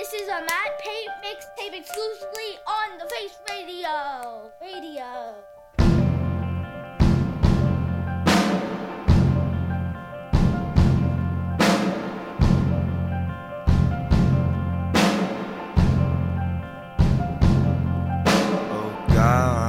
This is a Matt Pape mixtape exclusively on the Face Radio. Radio. Oh God.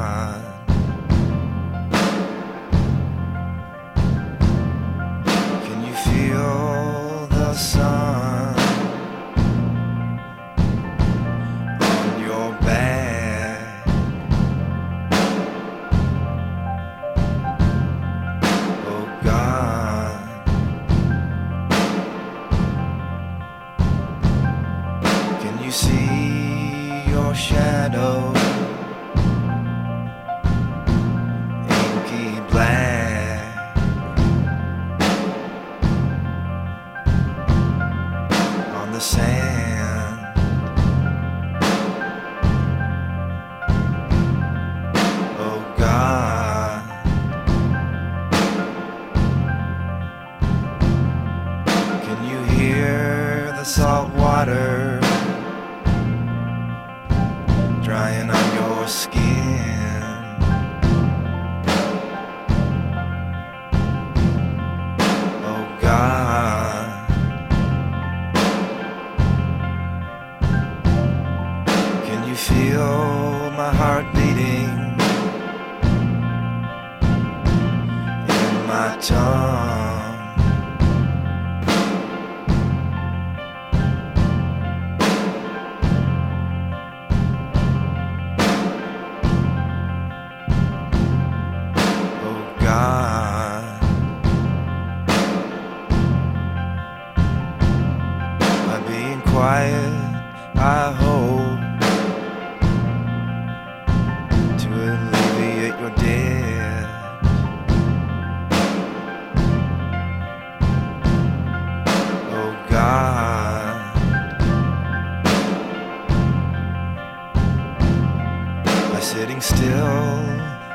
Sitting still,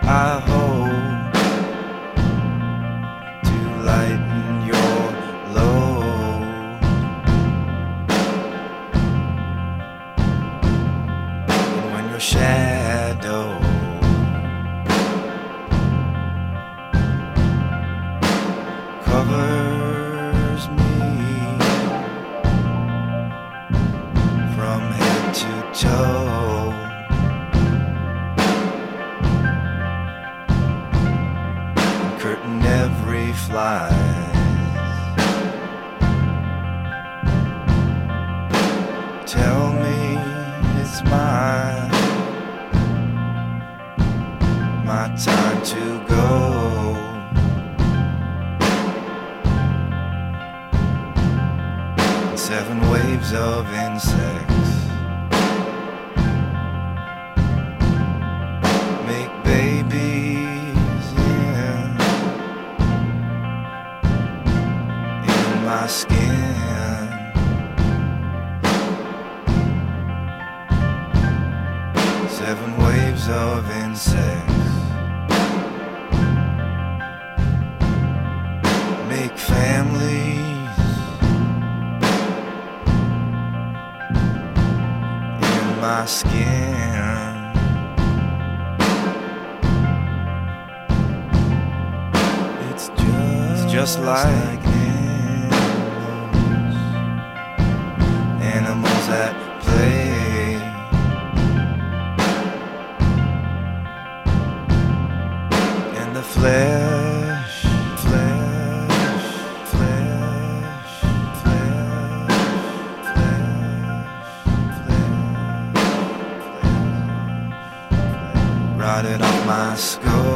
I hope skin. It's just, it's just like. started off my school.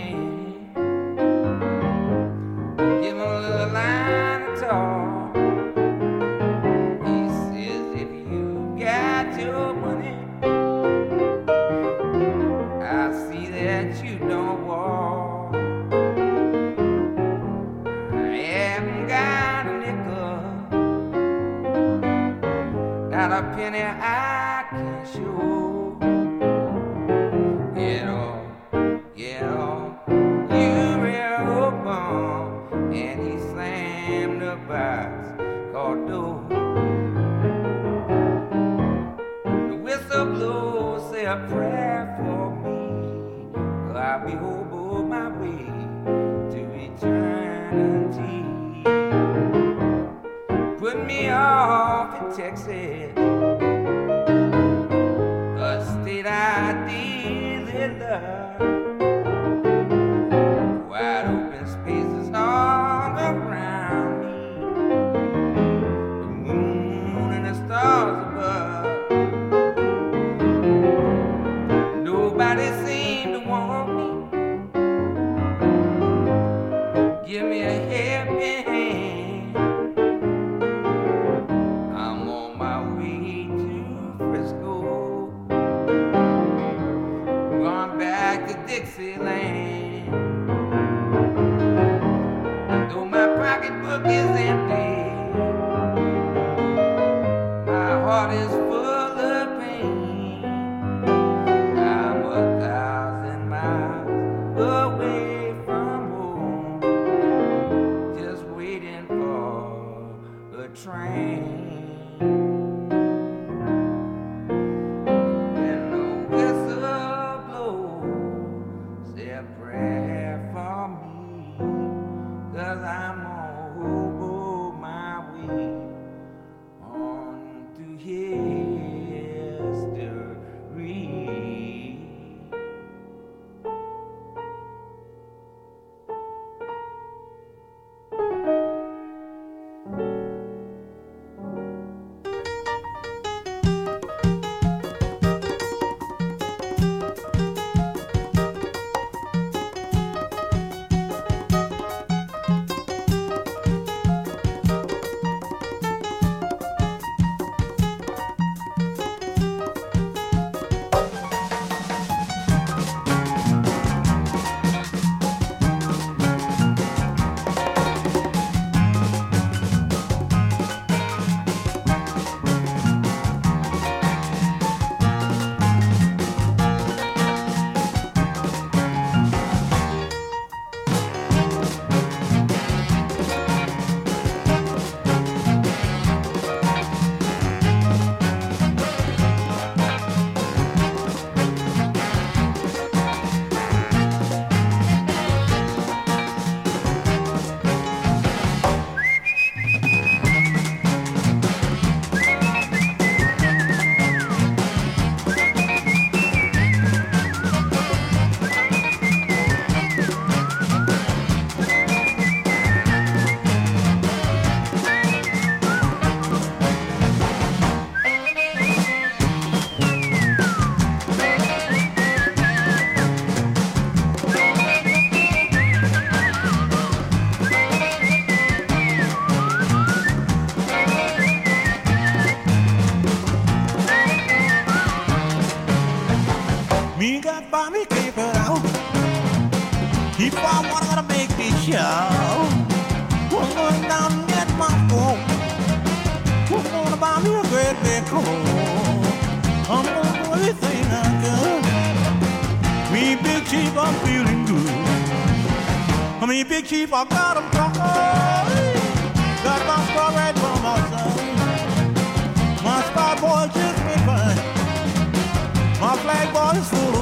Texas. Big chief, I got 'em covered. Got my star right from my side. My star boy just been fine. My flag boy is full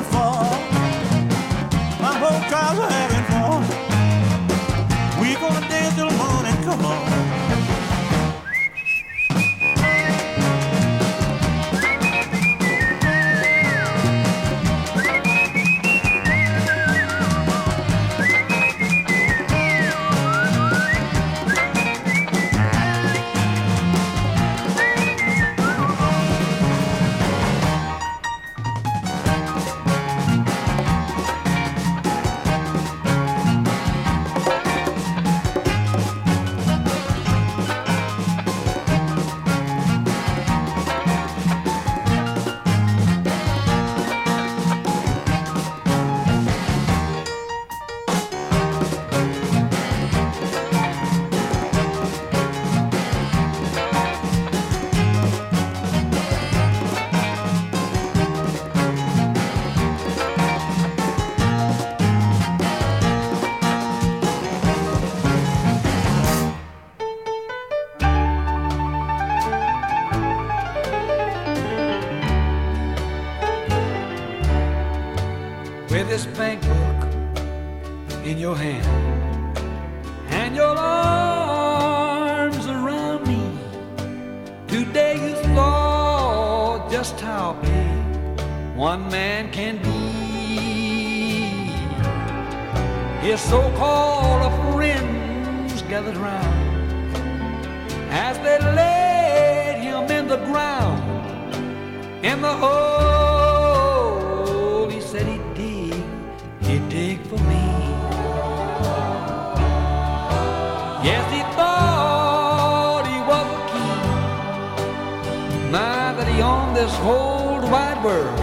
this bank book in your hand and your arms around me. Today you saw just how big one man can be. His so-called friends gathered round as they laid him in the ground in the hole. This whole wide world.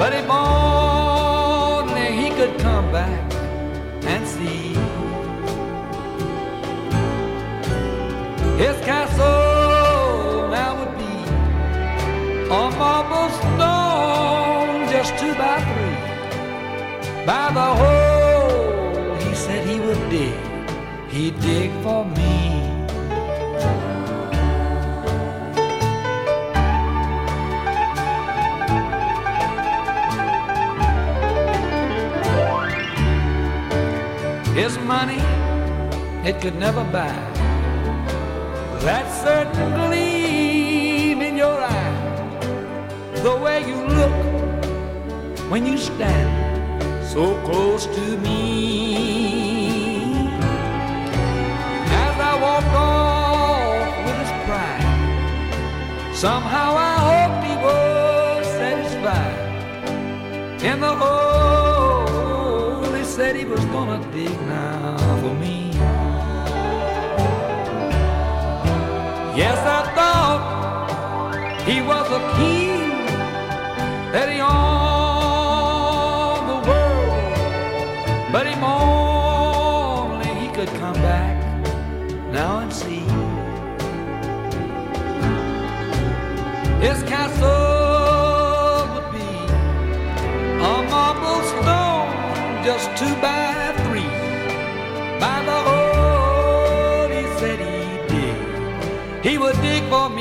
But if only he could come back and see his castle now would be a marble stone just two by three. By the hole he said he would dig, he'd dig for me. His money, it could never buy that certain gleam in your eye, the way you look when you stand so close to me. As I walked off with his pride, somehow I hoped he was satisfied. In the hole, he said he was gonna dig now for me. Yes, I thought he was a king, that he owned he would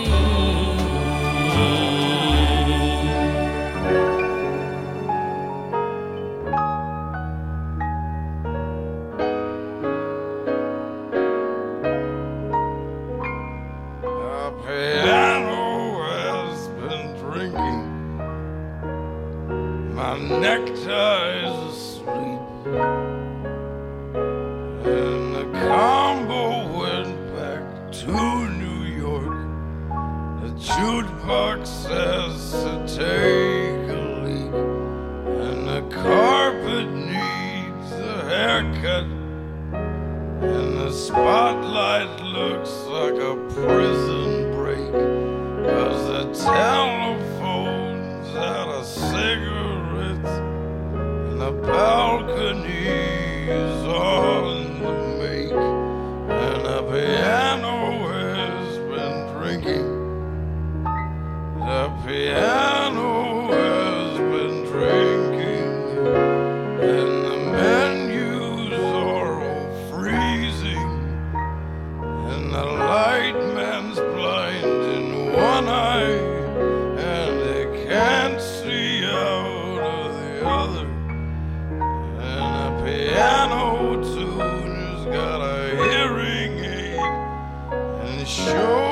piano tune's got a hearing aid and sure.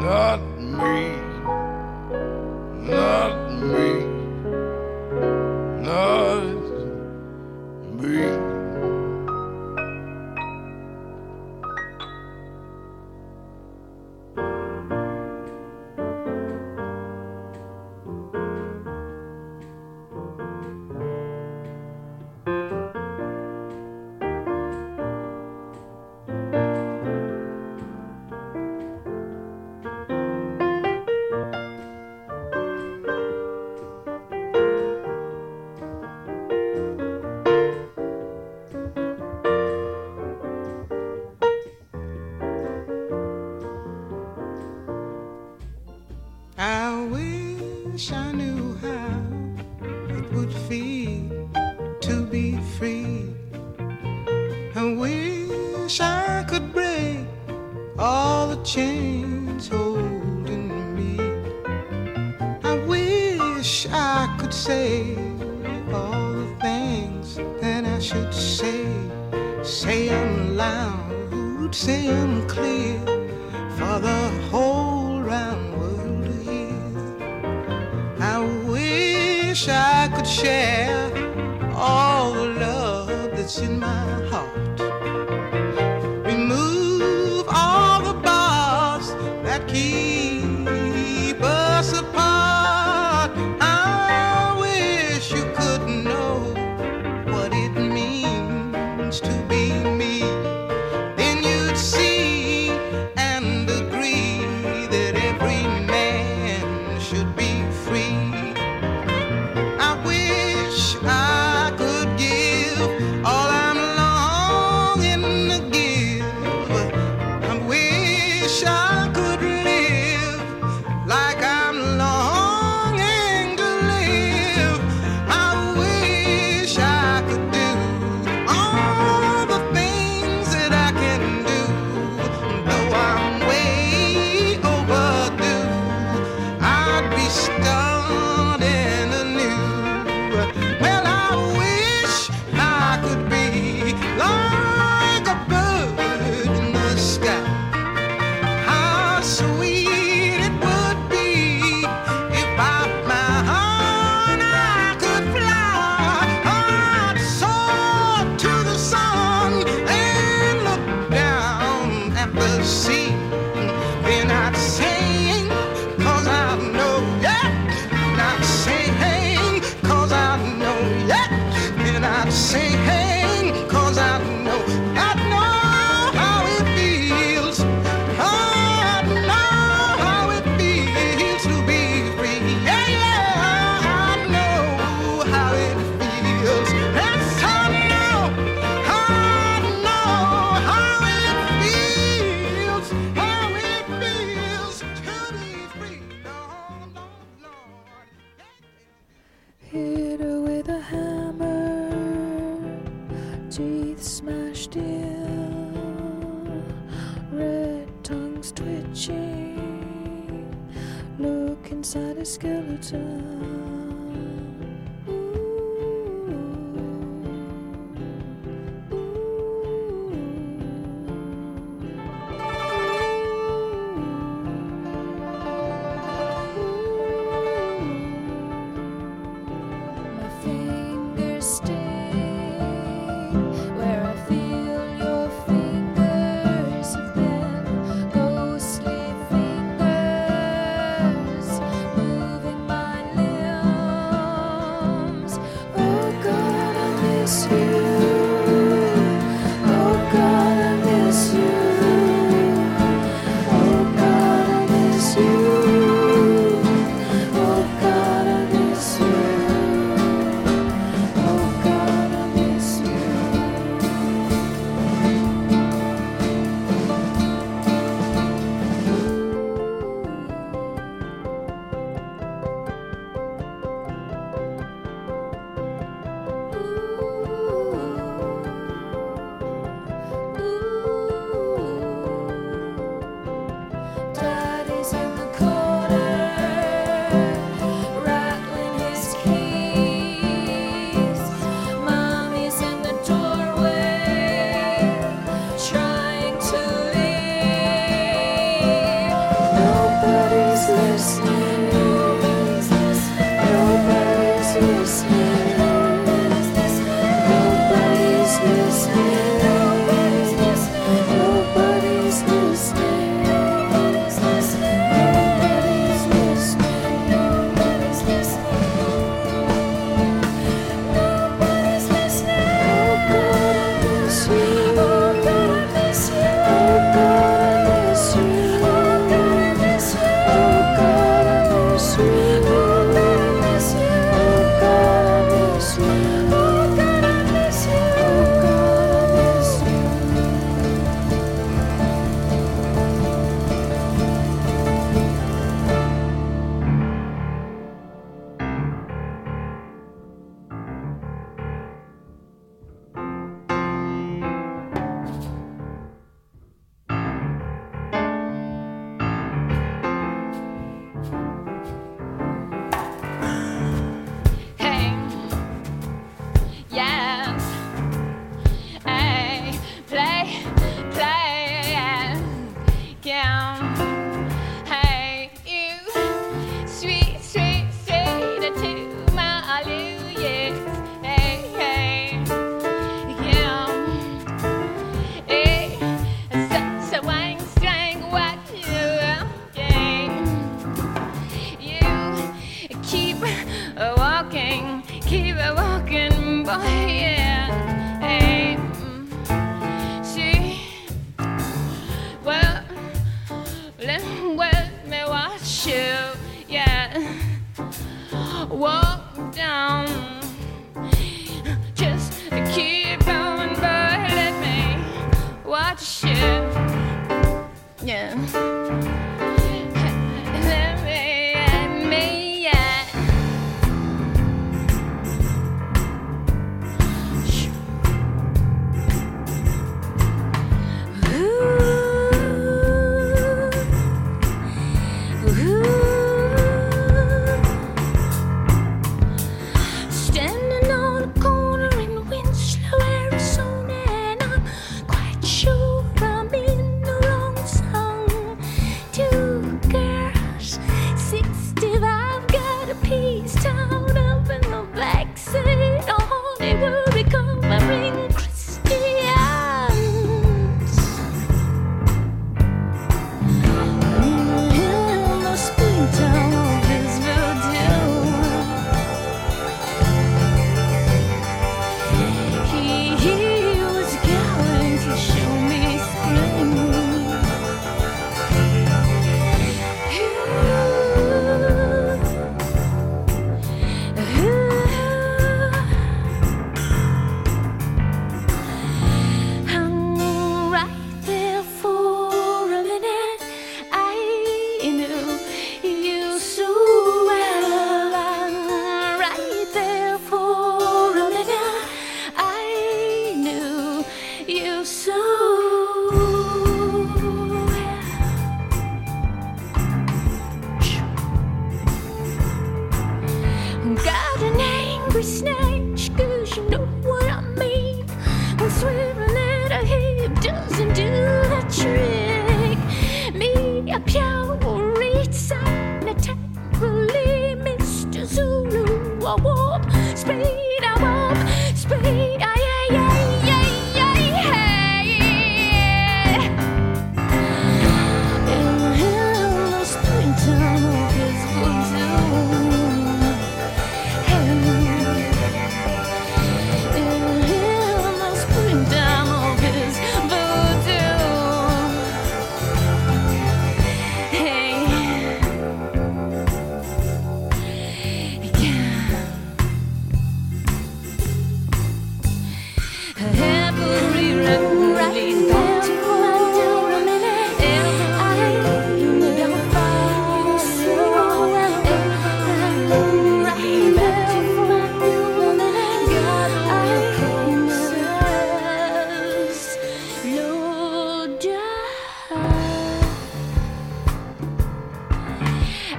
not me. shine.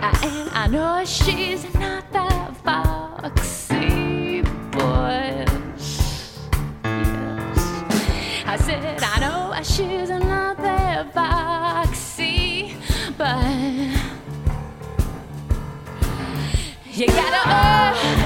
And I know she's not that foxy boy. I said, I know she's not that foxy, but you gotta owe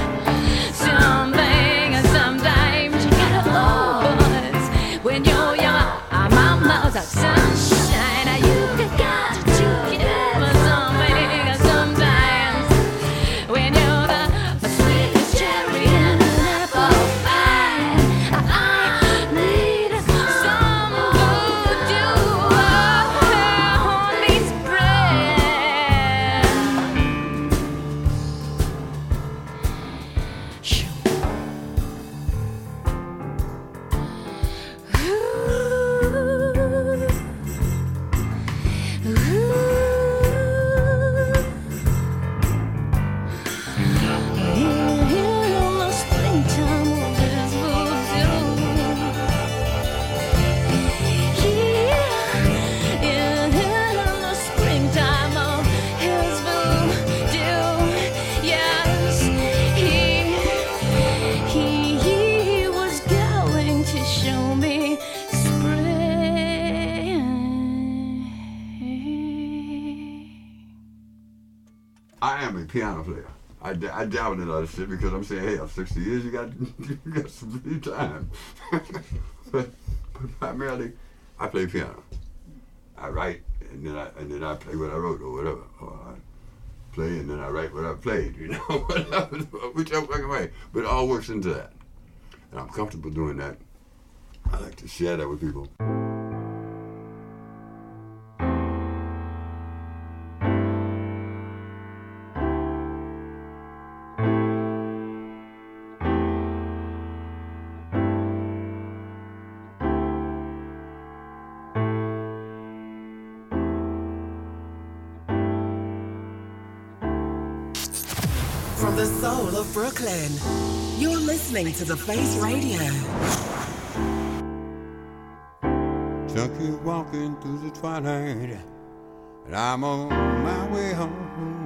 piano player. I, d- I dabble in other shit because I'm saying, hey, I'm 60 years, you got you got some free time. but, but primarily, I play piano. I write and then I and then I play what I wrote or whatever. Or I play and then I write what I played. You know, whichever fucking way. But it all works into that, and I'm comfortable doing that. I like to share that with people. The soul of Brooklyn, you're listening to The Face Radio. Junkie walking through the twilight, and I'm on my way home.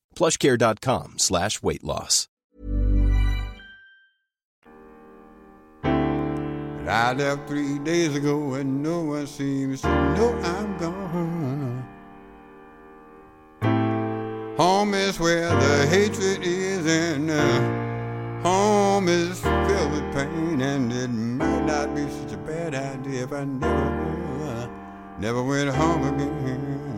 plushcare.com slash weight loss. I left three days ago and no one seems to know I'm gone. Home is where the hatred is and uh, home is filled with pain and it might not be such a bad idea if I never, never went home again.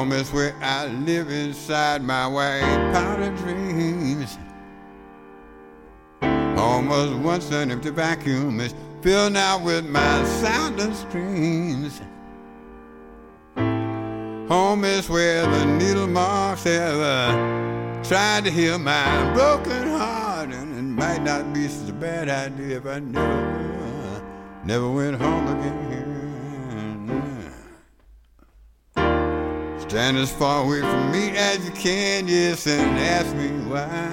Home is where I live inside my white powder dreams. Home was once an empty vacuum, it's filled now with my silent screams. Home is where the needle marks uh, tried to heal my broken heart, and it might not be such a bad idea if I never, never went home again. Stand as far away from me as you can, yes, and ask me why.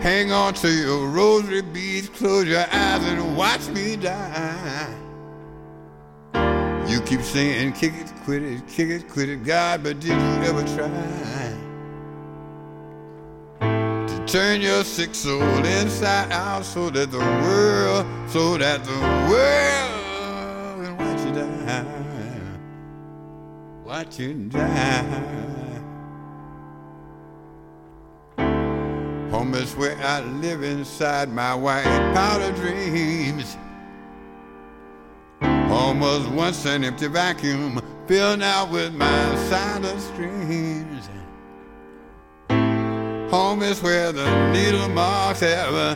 Hang on to your rosary beads, close your eyes and watch me die. You keep saying, kick it, quit it, kick it, quit it, God, but did you ever try to turn your sick soul inside out so that the world, so that the world watch you die. Home is where I live inside my white powder dreams. Home was once an empty vacuum, filled now with my silent screams. Home is where the needle marks have uh,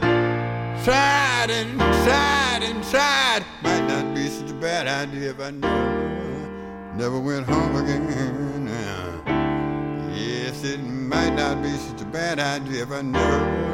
tried and tried and tried. Might not be such a bad idea if I never, never went home again. Yes, it might not be such a bad idea if I never.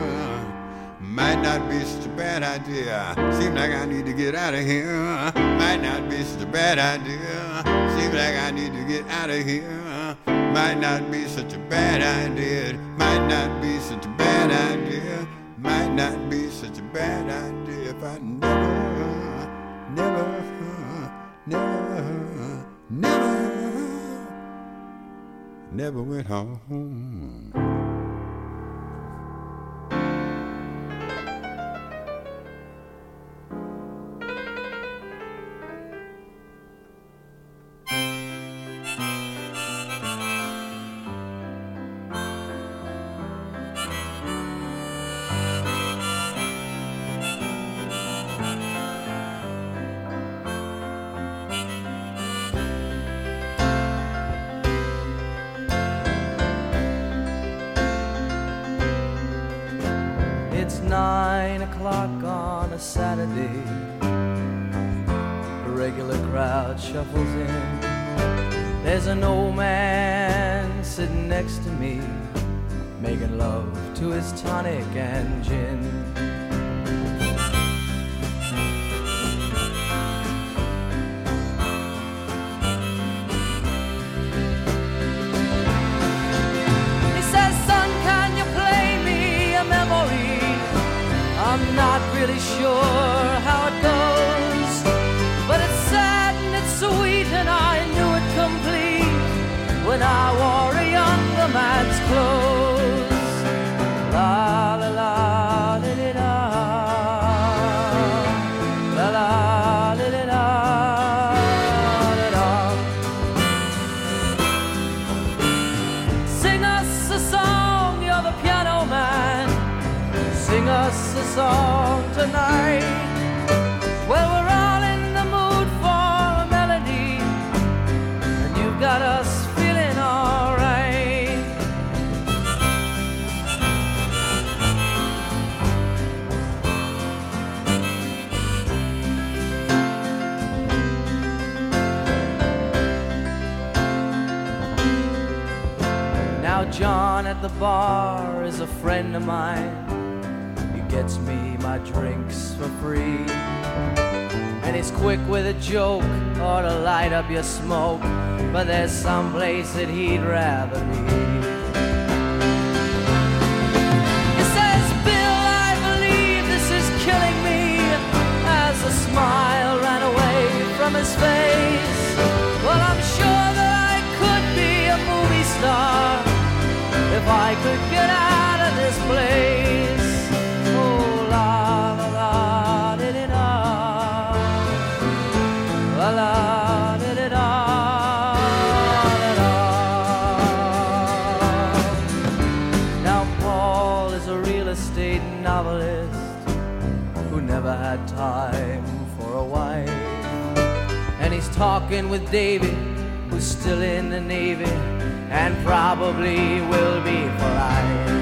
Might not be such a bad idea. Seems like I need to get out of here. Might not be such a bad idea. Seems like I need to get out of here. Might not be such a bad idea. Might not be such a bad idea. Might not be such a bad idea if I never, never went home. The bar is a friend of mine. He gets me my drinks for free. And he's quick with a joke or to light up your smoke. But there's some place that he'd rather be. He says, Bill, I believe this is killing me. As a smile ran away from his face. if I could get out of this place. Oh, la la la, did it all. La la, did it all. Did all. Now, Paul is a real estate novelist who never had time for a wife. And he's talking with David, who's still in the Navy and probably will be for life.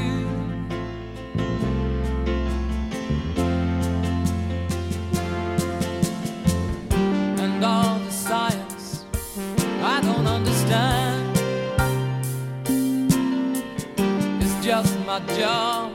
家。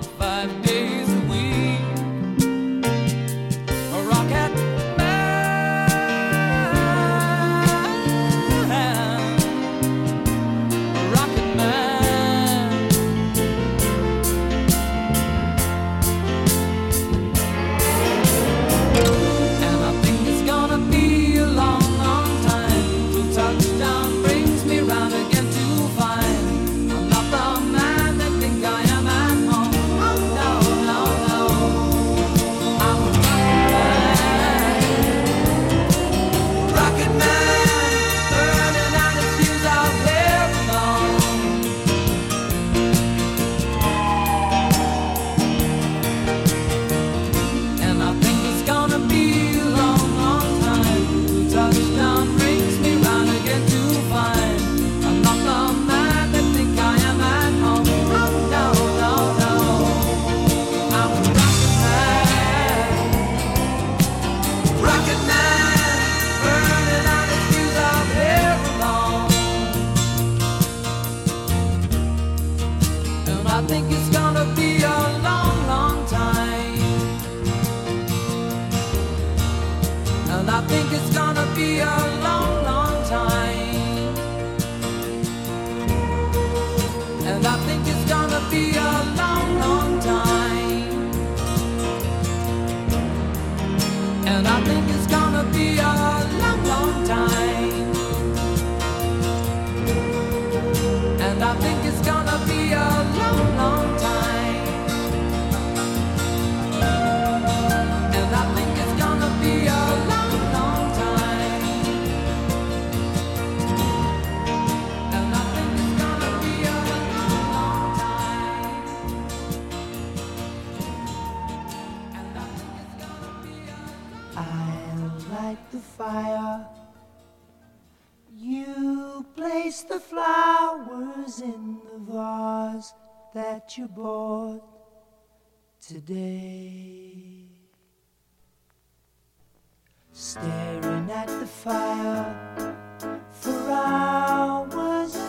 that you bought today. Staring at the fire for hours.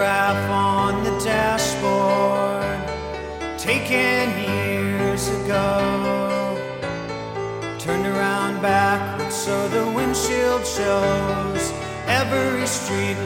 Photograph on the dashboard, taken years ago, turned around backwards so the windshield shows every street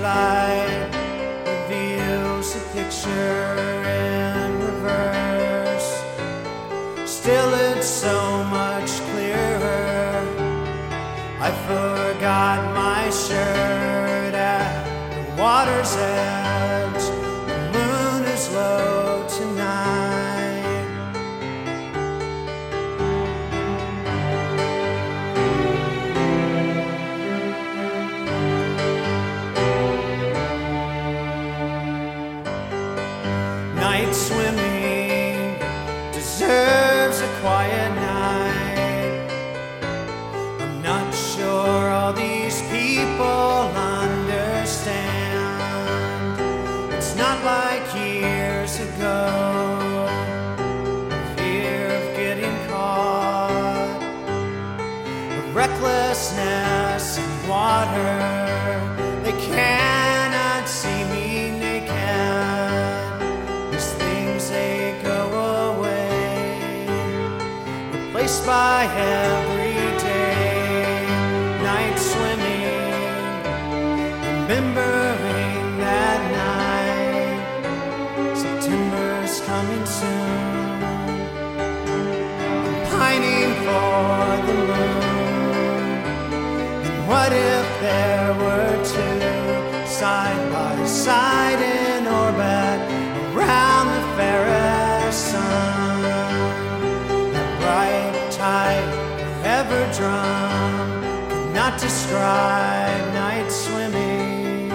drum, could not describe night swimming.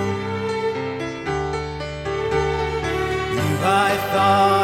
You, I thought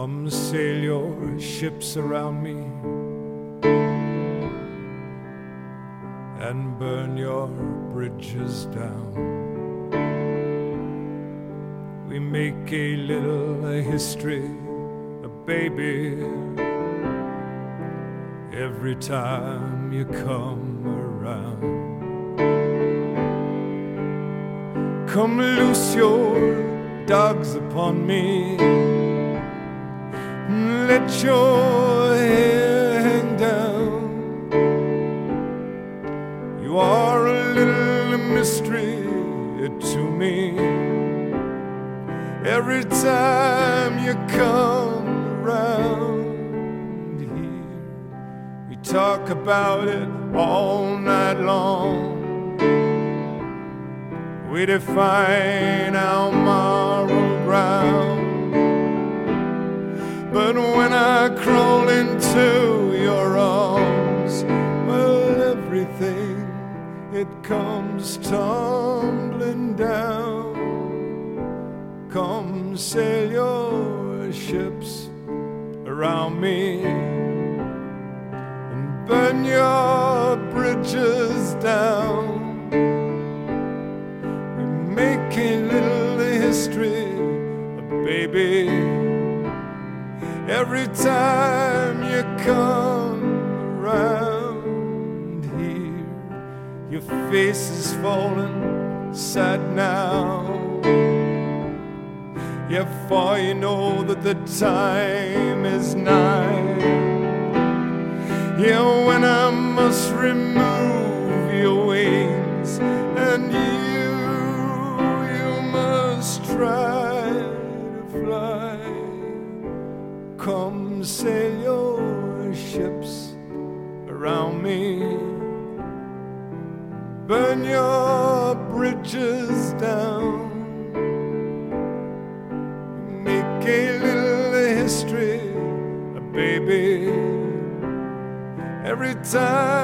Come sail your ships around me and burn your bridges down. We make a little history, a baby, every time you come around. Come loose your dogs upon me let your hair hang down. You are a little mystery to me. Every time you come around here, we talk about it all night long. We define our moral ground when I crawl into your arms. Well, everything it comes tumbling down. Come sail your ships around me and burn your bridges down. We're making little history, baby every time you come around here. Your face is falling sad now. Yet, for you know that the time is nigh. Yeah, when I must remove sail your ships around me. Burn your bridges down. Make a little history, baby. Every time.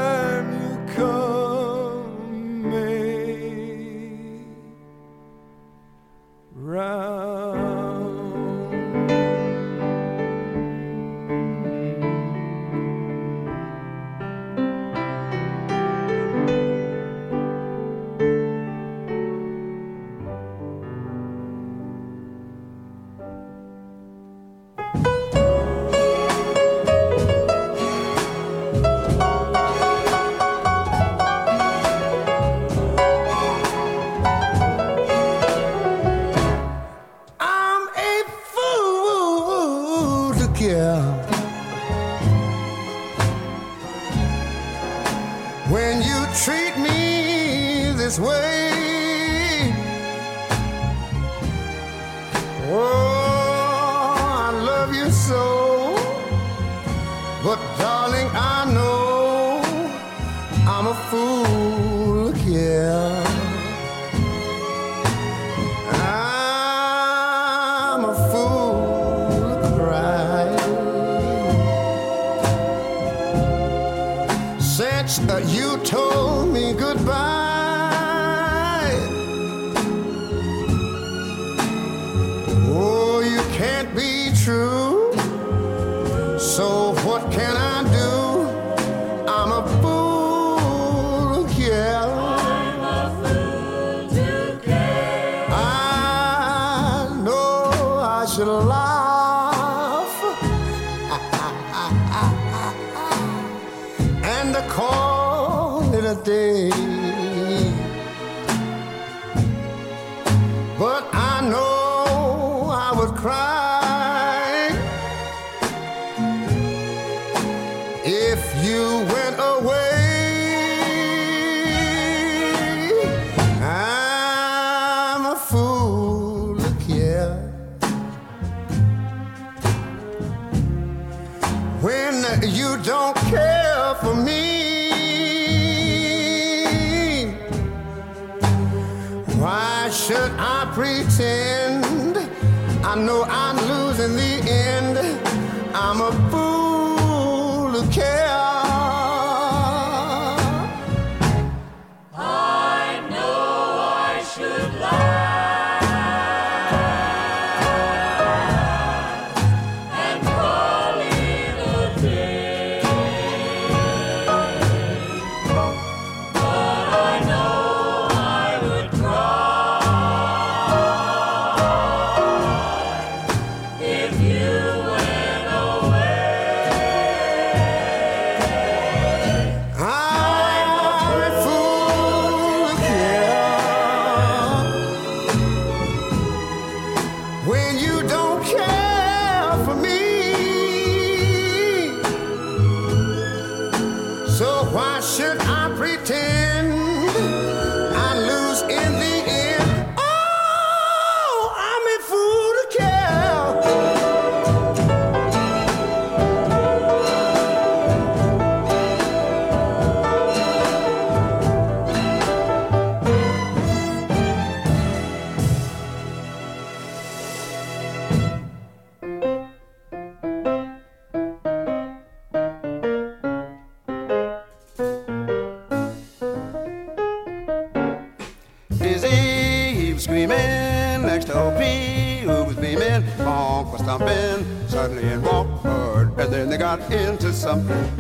into something.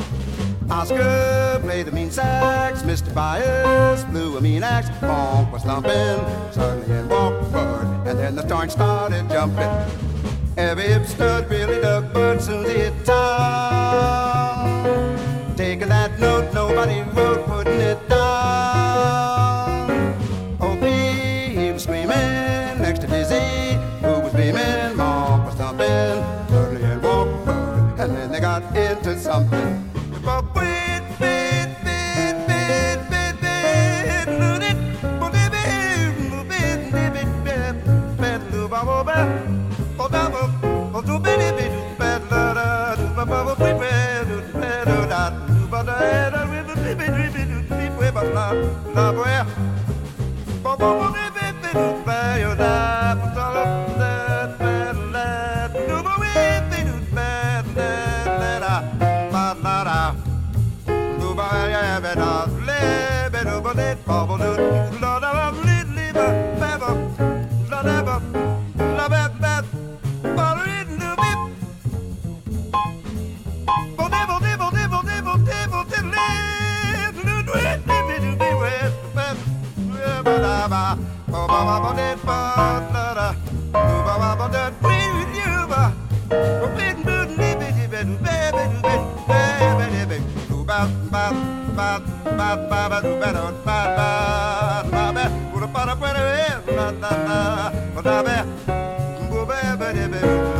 Oscar played the mean sax, Mr. Bias blew a mean axe, Bonk was thumping, suddenly in walked Bud, and then the starn started jumping. Every hip stud really dug, but soon it time. Bye.